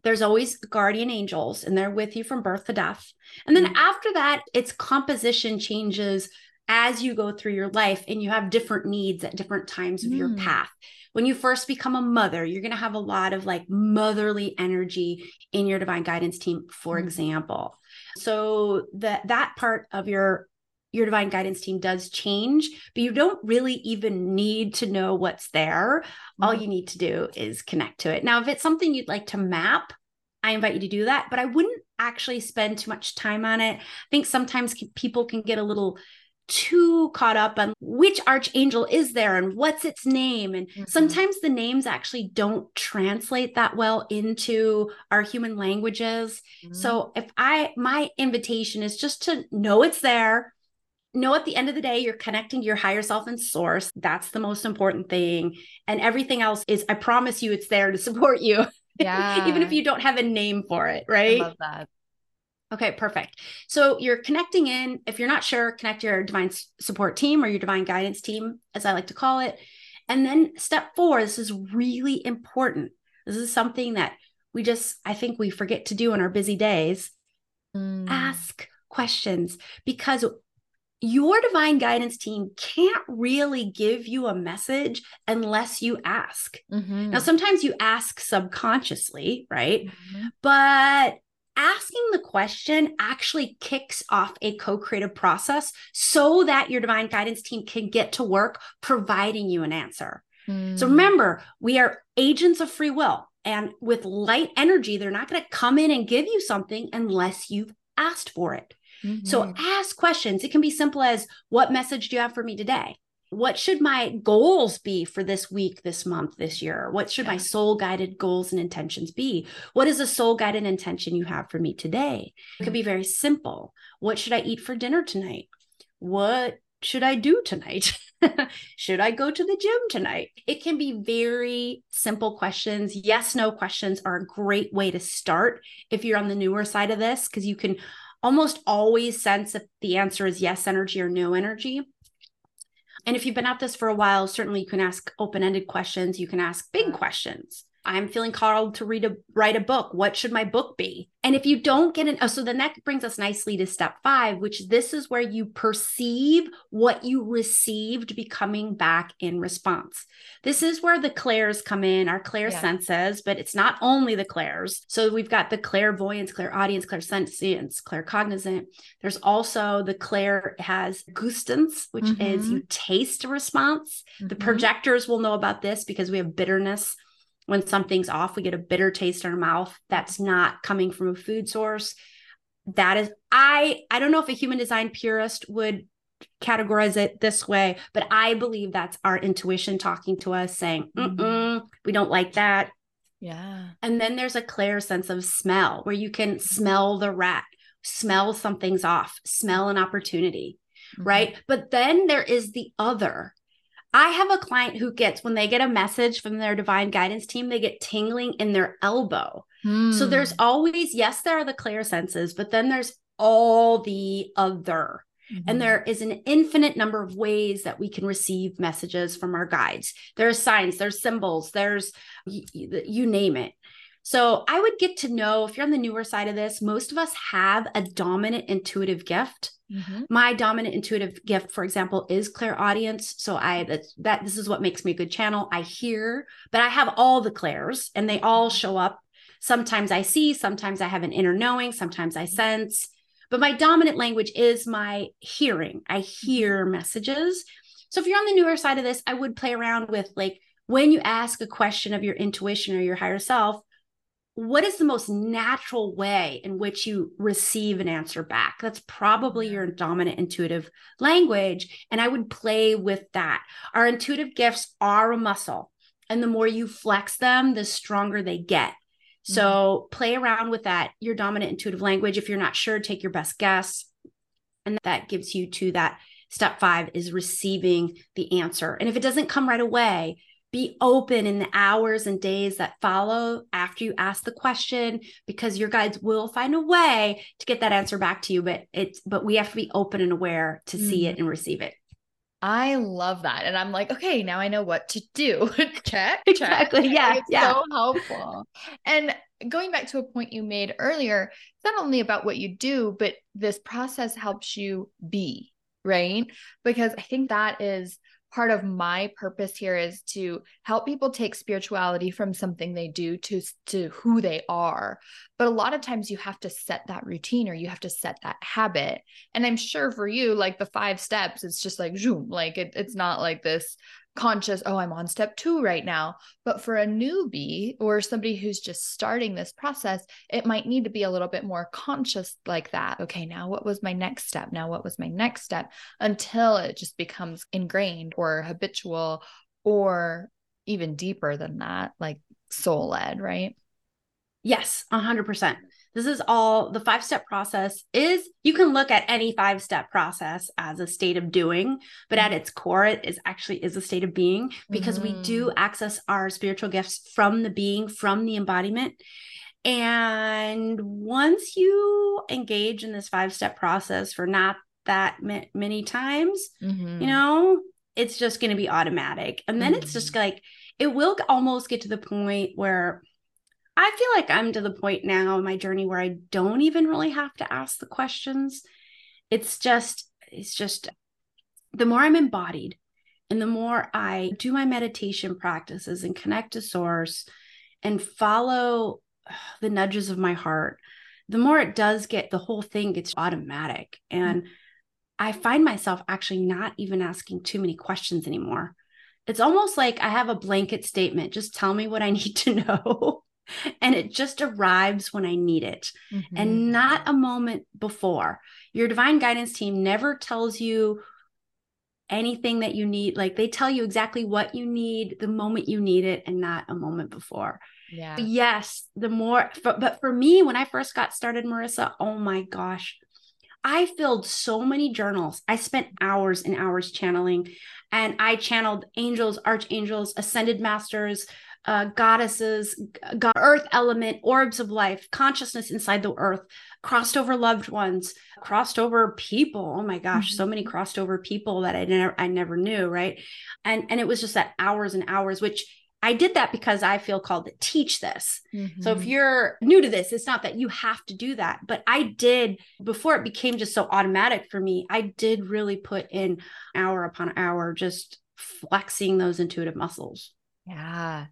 there's always guardian angels and they're with you from birth to death. And then mm-hmm. after that, its composition changes as you go through your life and you have different needs at different times of mm. your path. When you first become a mother, you're going to have a lot of like motherly energy in your divine guidance team, for mm. example. So that that part of your your divine guidance team does change, but you don't really even need to know what's there. Mm-hmm. All you need to do is connect to it. Now, if it's something you'd like to map, I invite you to do that, but I wouldn't actually spend too much time on it. I think sometimes people can get a little too caught up on which archangel is there and what's its name and mm-hmm. sometimes the names actually don't translate that well into our human languages mm-hmm. so if i my invitation is just to know it's there know at the end of the day, you're connecting to your higher self and source. That's the most important thing. And everything else is, I promise you, it's there to support you. Yeah. Even if you don't have a name for it, right? I love that. Okay, perfect. So you're connecting in. If you're not sure, connect your divine support team or your divine guidance team, as I like to call it. And then step four, this is really important. This is something that we just, I think we forget to do in our busy days. Mm. Ask questions because your divine guidance team can't really give you a message unless you ask. Mm-hmm. Now, sometimes you ask subconsciously, right? Mm-hmm. But asking the question actually kicks off a co creative process so that your divine guidance team can get to work providing you an answer. Mm. So remember, we are agents of free will. And with light energy, they're not going to come in and give you something unless you've asked for it. Mm-hmm. So ask questions. It can be simple as what message do you have for me today? What should my goals be for this week, this month, this year? What should yeah. my soul guided goals and intentions be? What is a soul guided intention you have for me today? It could be very simple. What should I eat for dinner tonight? What should I do tonight? should I go to the gym tonight? It can be very simple questions. Yes, no questions are a great way to start if you're on the newer side of this, because you can almost always sense if the answer is yes energy or no energy. And if you've been at this for a while, certainly you can ask open ended questions, you can ask big questions. I'm feeling called to read a write a book. What should my book be? And if you don't get an oh, so then that brings us nicely to step five, which this is where you perceive what you received becoming back in response. This is where the clairs come in, our clair yeah. senses, but it's not only the clairs. So we've got the clairvoyance, clairaudience, clairsentience, claircognizant. There's also the clair has gustance, which mm-hmm. is you taste a response. Mm-hmm. The projectors will know about this because we have bitterness when something's off, we get a bitter taste in our mouth that's not coming from a food source. That is, I I don't know if a human design purist would categorize it this way, but I believe that's our intuition talking to us, saying, mm we don't like that. Yeah. And then there's a clear sense of smell where you can smell the rat, smell something's off, smell an opportunity, mm-hmm. right? But then there is the other I have a client who gets when they get a message from their divine guidance team, they get tingling in their elbow. Mm. So there's hmm. always, yes, there are the clair senses, but then there's all the other. Mm-hmm. And there is an infinite number of ways that we can receive messages from our guides. There's signs, there's symbols, there's you, you name it. So I would get to know if you're on the newer side of this, most of us have a dominant intuitive gift. Mm-hmm. My dominant intuitive gift, for example, is clairaudience. So I that, that this is what makes me a good channel. I hear, but I have all the clairs and they all mm-hmm. show up. Sometimes I see, sometimes I have an inner knowing, sometimes I sense. But my dominant language is my hearing. I hear mm-hmm. messages. So if you're on the newer side of this, I would play around with like when you ask a question of your intuition or your higher self, what is the most natural way in which you receive an answer back? That's probably your dominant intuitive language. And I would play with that. Our intuitive gifts are a muscle, and the more you flex them, the stronger they get. So mm-hmm. play around with that, your dominant intuitive language. If you're not sure, take your best guess. And that gives you to that step five is receiving the answer. And if it doesn't come right away, be open in the hours and days that follow after you ask the question because your guides will find a way to get that answer back to you but it's but we have to be open and aware to mm. see it and receive it I love that. And I'm like, okay, now I know what to do. check. Exactly. Check. Yeah. It's yeah. so helpful. And going back to a point you made earlier, it's not only about what you do, but this process helps you be, right? Because I think that is part of my purpose here is to help people take spirituality from something they do to to who they are. But a lot of times you have to set that routine or you have to set that habit. And i'm sure for you like the five steps it's just like zoom like it, it's not like this conscious, oh, I'm on step two right now. But for a newbie or somebody who's just starting this process, it might need to be a little bit more conscious like that. Okay, now what was my next step? Now what was my next step? Until it just becomes ingrained or habitual or even deeper than that, like soul led, right? Yes, 100%. This is all the five step process is you can look at any five step process as a state of doing, but at mm-hmm. its core, it is actually is a state of being because mm-hmm. we do mm. access our spiritual gifts from the being, from the embodiment. And once you engage in this five step process for not that many times, mm-hmm. you know, it's just going to be automatic. And then mm-hmm. it's just mm. like, it will almost get to the point where I feel like I'm to the point now in my journey where I don't even really have to ask the questions. It's just, it's just the more I'm embodied and the more I do my meditation practices and connect to source and follow the nudges of my heart, the more it does get the whole thing gets automatic. And mm-hmm. I find myself actually not even asking too many questions anymore it's almost like I have a blanket statement. Just tell me what I need to know. And it just arrives when I need it mm-hmm. and not a moment before. Your divine guidance team never tells you anything that you need. Like they tell you exactly what you need the moment you need it and not a moment before. Yeah. Yes, the more, but for me, when I first got started, Marissa, oh my gosh, I filled so many journals. I spent hours and hours channeling, and I channeled angels, archangels, ascended masters, uh, goddesses, God, earth element, orbs of life, consciousness inside the earth, crossed over loved ones, crossed over people. Oh my gosh, mm-hmm. so many crossed over people that I never I never knew, right? And and it was just that hours and hours, which I did that because I feel called to teach this. Mm-hmm. So if mm-hmm. you're new to this, it's not that you have to do that, but I did before it became just so automatic for me. I did really put in hour upon hour just flexing those intuitive muscles. Yeah.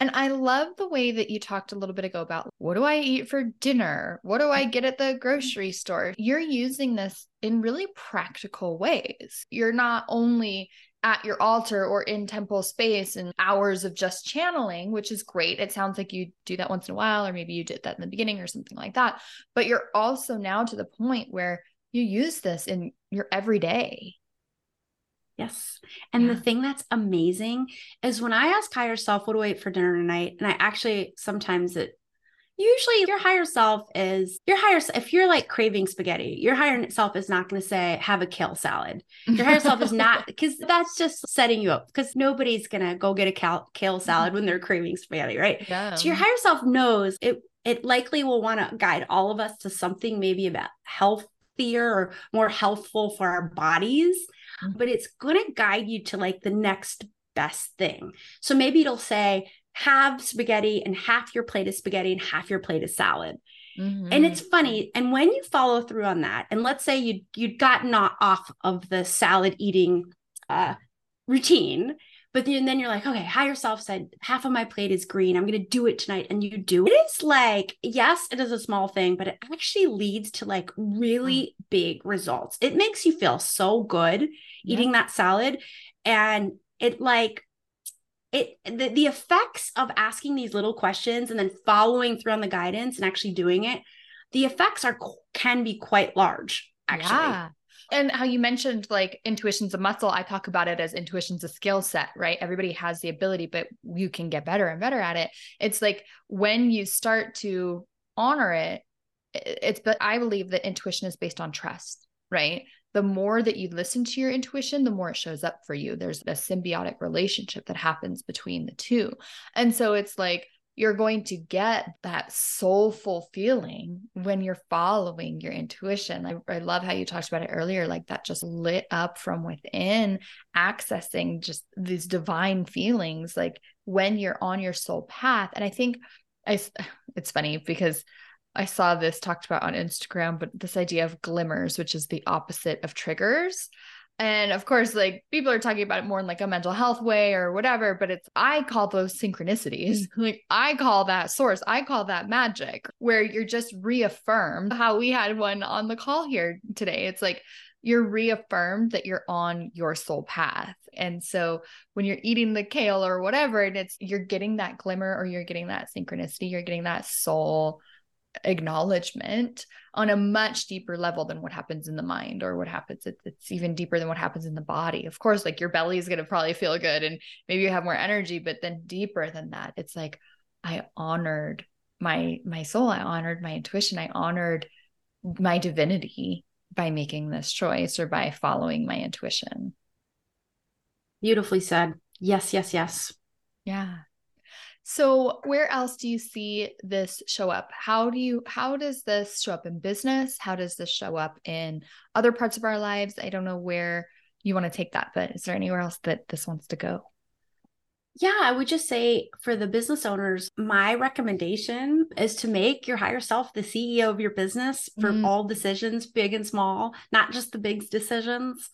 And I love the way that you talked a little bit ago about what do I eat for dinner? What do I get at the mm-hmm. grocery store? You're using this in really practical ways. You're not only at your altar or in temple space and hours of just channeling, which is great. It sounds like you do that once in a while, or maybe you did that in the beginning or something like that. But you're also now to the point where you use this in your everyday. Yes. And yeah. the thing that's amazing is when I ask higher self, what do I eat for dinner tonight? And I actually sometimes it usually your higher self is your higher if you're like craving spaghetti your higher self is not going to say have a kale salad your higher self is not because that's just setting you up because nobody's going to go get a kale, kale salad when they're craving spaghetti right yeah. so your higher self knows it it likely will want to guide all of us to something maybe about healthier or more healthful for our bodies. But it's going to guide you to like the next best thing so maybe it'll say have spaghetti and half your plate is spaghetti and half your plate is salad. Mm-hmm. And it's funny. And when you follow through on that, and let's say you you'd gotten off of the salad eating uh, routine, but then, then you're like, okay, higher self said half of my plate is green. I'm going to do it tonight. And you do it. It's like, yes, it is a small thing, but it actually leads to like really mm. big results. It makes you feel so good yeah. eating that salad. And it like it the, the effects of asking these little questions and then following through on the guidance and actually doing it the effects are can be quite large actually yeah. And how you mentioned like intuition's a muscle i talk about it as intuition's a skill set right everybody has the ability but you can get better and better at it it's like when you start to honor it it's but i believe that intuition is based on trust right the more that you listen to your intuition, the more it shows up for you. There's a symbiotic relationship that happens between the two. And so it's like you're going to get that soulful feeling when you're following your intuition. I, I love how you talked about it earlier, like that just lit up from within, accessing just these divine feelings, like when you're on your soul path. And I think I, it's funny because I saw this talked about on Instagram, but this idea of glimmers, which is the opposite of triggers. And of course, like people are talking about it more in like a mental health way or whatever, but it's, I call those synchronicities. like I call that source, I call that magic, where you're just reaffirmed how we had one on the call here today. It's like you're reaffirmed that you're on your soul path. And so when you're eating the kale or whatever, and it's, you're getting that glimmer or you're getting that synchronicity, you're getting that soul acknowledgement on a much deeper level than what happens in the mind or what happens it's, it's even deeper than what happens in the body. Of course like your belly is going to probably feel good and maybe you have more energy but then deeper than that it's like i honored my my soul i honored my intuition i honored my divinity by making this choice or by following my intuition. Beautifully said. Yes yes yes. Yeah so where else do you see this show up? How do you how does this show up in business? How does this show up in other parts of our lives? I don't know where you want to take that, but is there anywhere else that this wants to go? Yeah, I would just say for the business owners, my recommendation is to make your higher self the CEO of your business for mm. all decisions, big and small, not just the big decisions.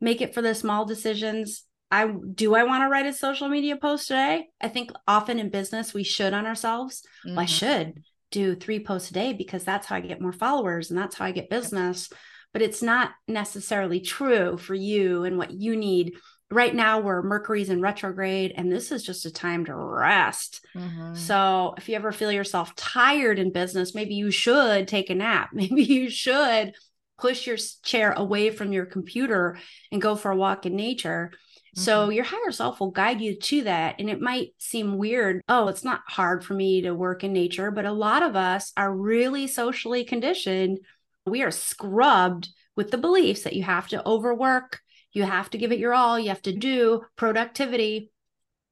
Make it for the small decisions I do I want to write a social media post today? I think often in business we should on ourselves. Mm-hmm. Well, I mm-hmm. should do three posts a day because that's how I get more followers and that's how I get business. But it's not necessarily true for you and what you need right now where Mercury's in retrograde and this is just a time to rest. Mm-hmm. So if you ever feel yourself tired in business, maybe you should take a nap. Maybe you should push your chair away from your computer and go for a walk in nature. Mm-hmm. So your higher self will guide you to that. And it might seem weird. Oh, it's not hard for me to work in nature, but a lot of us are really socially conditioned. We are scrubbed with the beliefs that you have to overwork, you have to give it your all, you have to do productivity.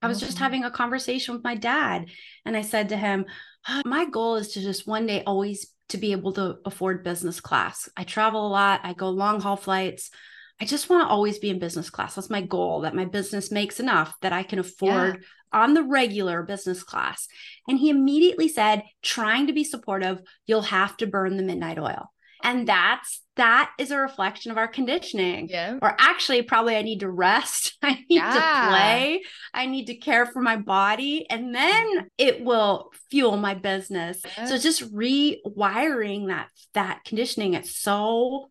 I was mm-hmm. just having a conversation with my dad, and I said to him, oh, My goal is to just one day always to be able to afford business class. I travel a lot, I go long haul flights. I just want to always be in business class. That's my goal that my business makes enough that I can afford yeah. on the regular business class. And he immediately said, trying to be supportive, you'll have to burn the midnight oil and that's that is a reflection of our conditioning yeah or actually probably i need to rest i need yeah. to play i need to care for my body and then mm-hmm. it will fuel my business yeah. so just rewiring that that conditioning it's so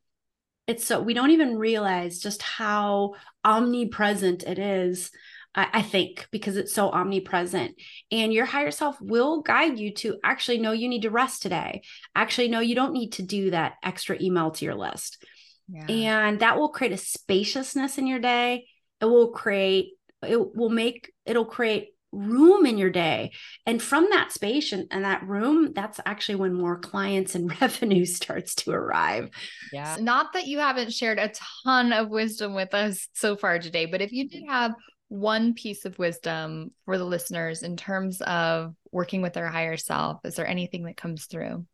it's so we don't even realize just how omnipresent it is I, think, because it's so omnipresent. And your higher self will guide you to actually know you need to rest today. Actually, no, you don't need to do that extra email to your list. Yeah. And that will create a spaciousness in your day. It will create, it will make, it'll create room in your day. And from that space and, and that room, that's actually when more clients and revenue starts to arrive. Yeah. Not that you haven't shared a ton of wisdom with us so far today, but if you did have one piece of wisdom for the listeners in terms of working with their higher self? Is there anything that comes through?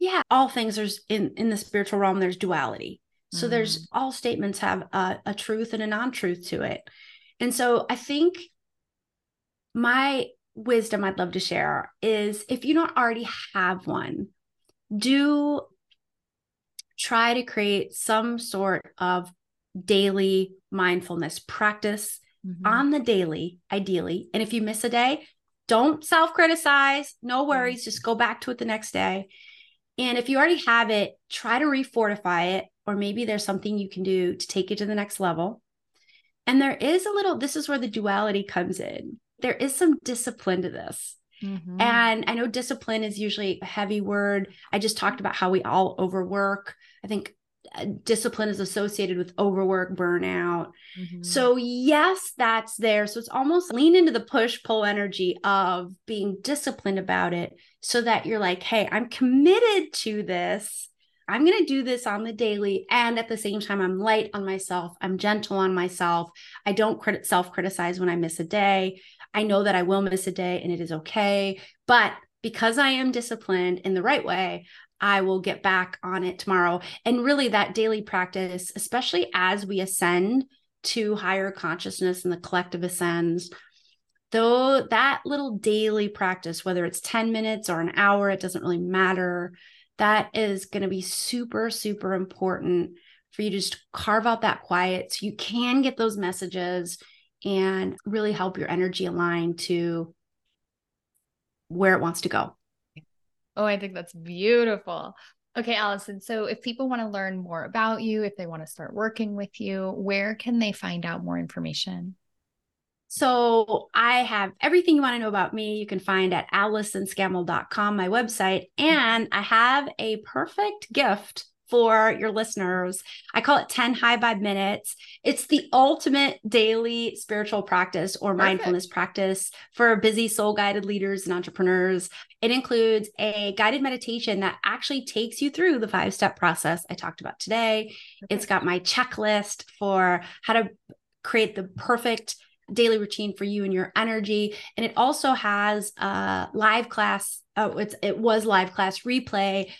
Yeah, all things there's in in the spiritual realm there's duality. So mm. there's all statements have a, a truth and a non-truth to it. And so I think my wisdom I'd love to share is if you don't already have one, do try to create some sort of daily mindfulness practice mm-hmm. on the daily, ideally. And if you miss a day, don't self criticize. No worries. Mm-hmm. Just go back to it the next day. And if you already have it, try to refortify it, or maybe there's something you can do to take it to the next level. And there is a little, this is where the duality comes in. There is some discipline to this. Mm-hmm. And I know discipline is usually a heavy word. I just talked about how we all overwork. I think discipline is associated with overwork, burnout. Mm-hmm. So, yes, that's there. So, it's almost lean into the push pull energy of being disciplined about it so that you're like, hey, I'm committed to this. I'm going to do this on the daily. And at the same time, I'm light on myself. I'm gentle on myself. I don't credit self criticize when I miss a day. I know that I will miss a day and it is okay. But because I am disciplined in the right way, I will get back on it tomorrow. And really, that daily practice, especially as we ascend to higher consciousness and the collective ascends, though that little daily practice, whether it's 10 minutes or an hour, it doesn't really matter. That is going to be super, super important for you to just carve out that quiet so you can get those messages and really help your energy align to where it wants to go. Oh, I think that's beautiful. Okay, Allyson. So if people want to learn more about you, if they want to start working with you, where can they find out more information? So I have everything you want to know about me. You can find at allysonscammell.com, my website. And I have a perfect gift for your listeners. I call it 10 high vibe minutes. It's the ultimate daily spiritual practice or Perfect. mindfulness practice for busy soul guided leaders and entrepreneurs. It includes a guided meditation that actually takes you through the five step process I talked about today. Perfect. It's got my checklist for how to create the perfect daily routine for you and your energy and it also has a live class oh it's it was live class replay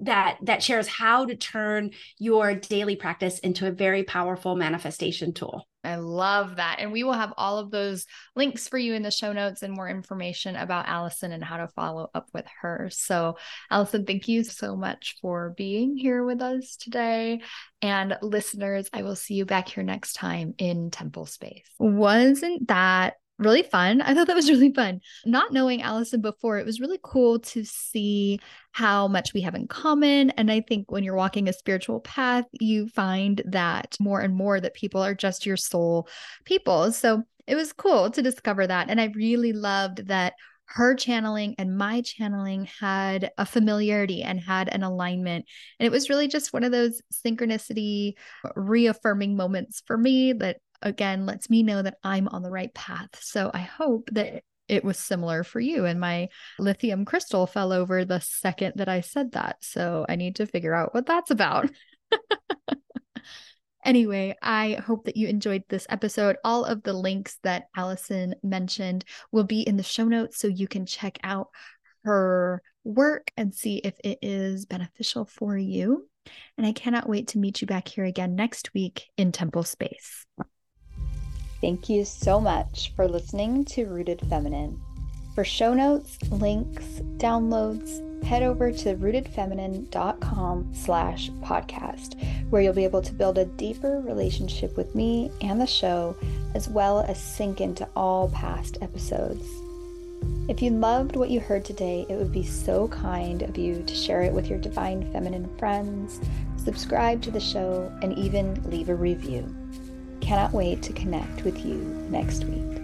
that that shares how to turn your daily practice into a very powerful manifestation tool. I love that. And we will have all of those links for you in the show notes and more information about Allyson and how to follow up with her. So, Allyson, thank you so much for being here with us today. And listeners, I will see you back here next time in Temple Space. Wasn't that really fun. I thought that was really fun. Not knowing Allyson before, it was really cool to see how much we have in common. And I think when you're walking a spiritual path, you find that more and more that people are just your soul people. So it was cool to discover that. And I really loved that her channeling and my channeling had a familiarity and had an alignment. And it was really just one of those synchronicity reaffirming moments for me that again lets me know that I'm on the right path. So I hope that it was similar for you. And my lithium crystal fell over the second that I said that. So I need to figure out what that's about. Anyway, I hope that you enjoyed this episode. All of the links that Allyson mentioned will be in the show notes so you can check out her work and see if it is beneficial for you. And I cannot wait to meet you back here again next week in Temple Space. Thank you so much for listening to Rooted Feminine. For show notes, links, downloads, head over to rootedfeminine.com slash podcast, where you'll be able to build a deeper relationship with me and the show, as well as sink into all past episodes. If you loved what you heard today, it would be so kind of you to share it with your divine feminine friends, subscribe to the show, and even leave a review. Cannot wait to connect with you next week.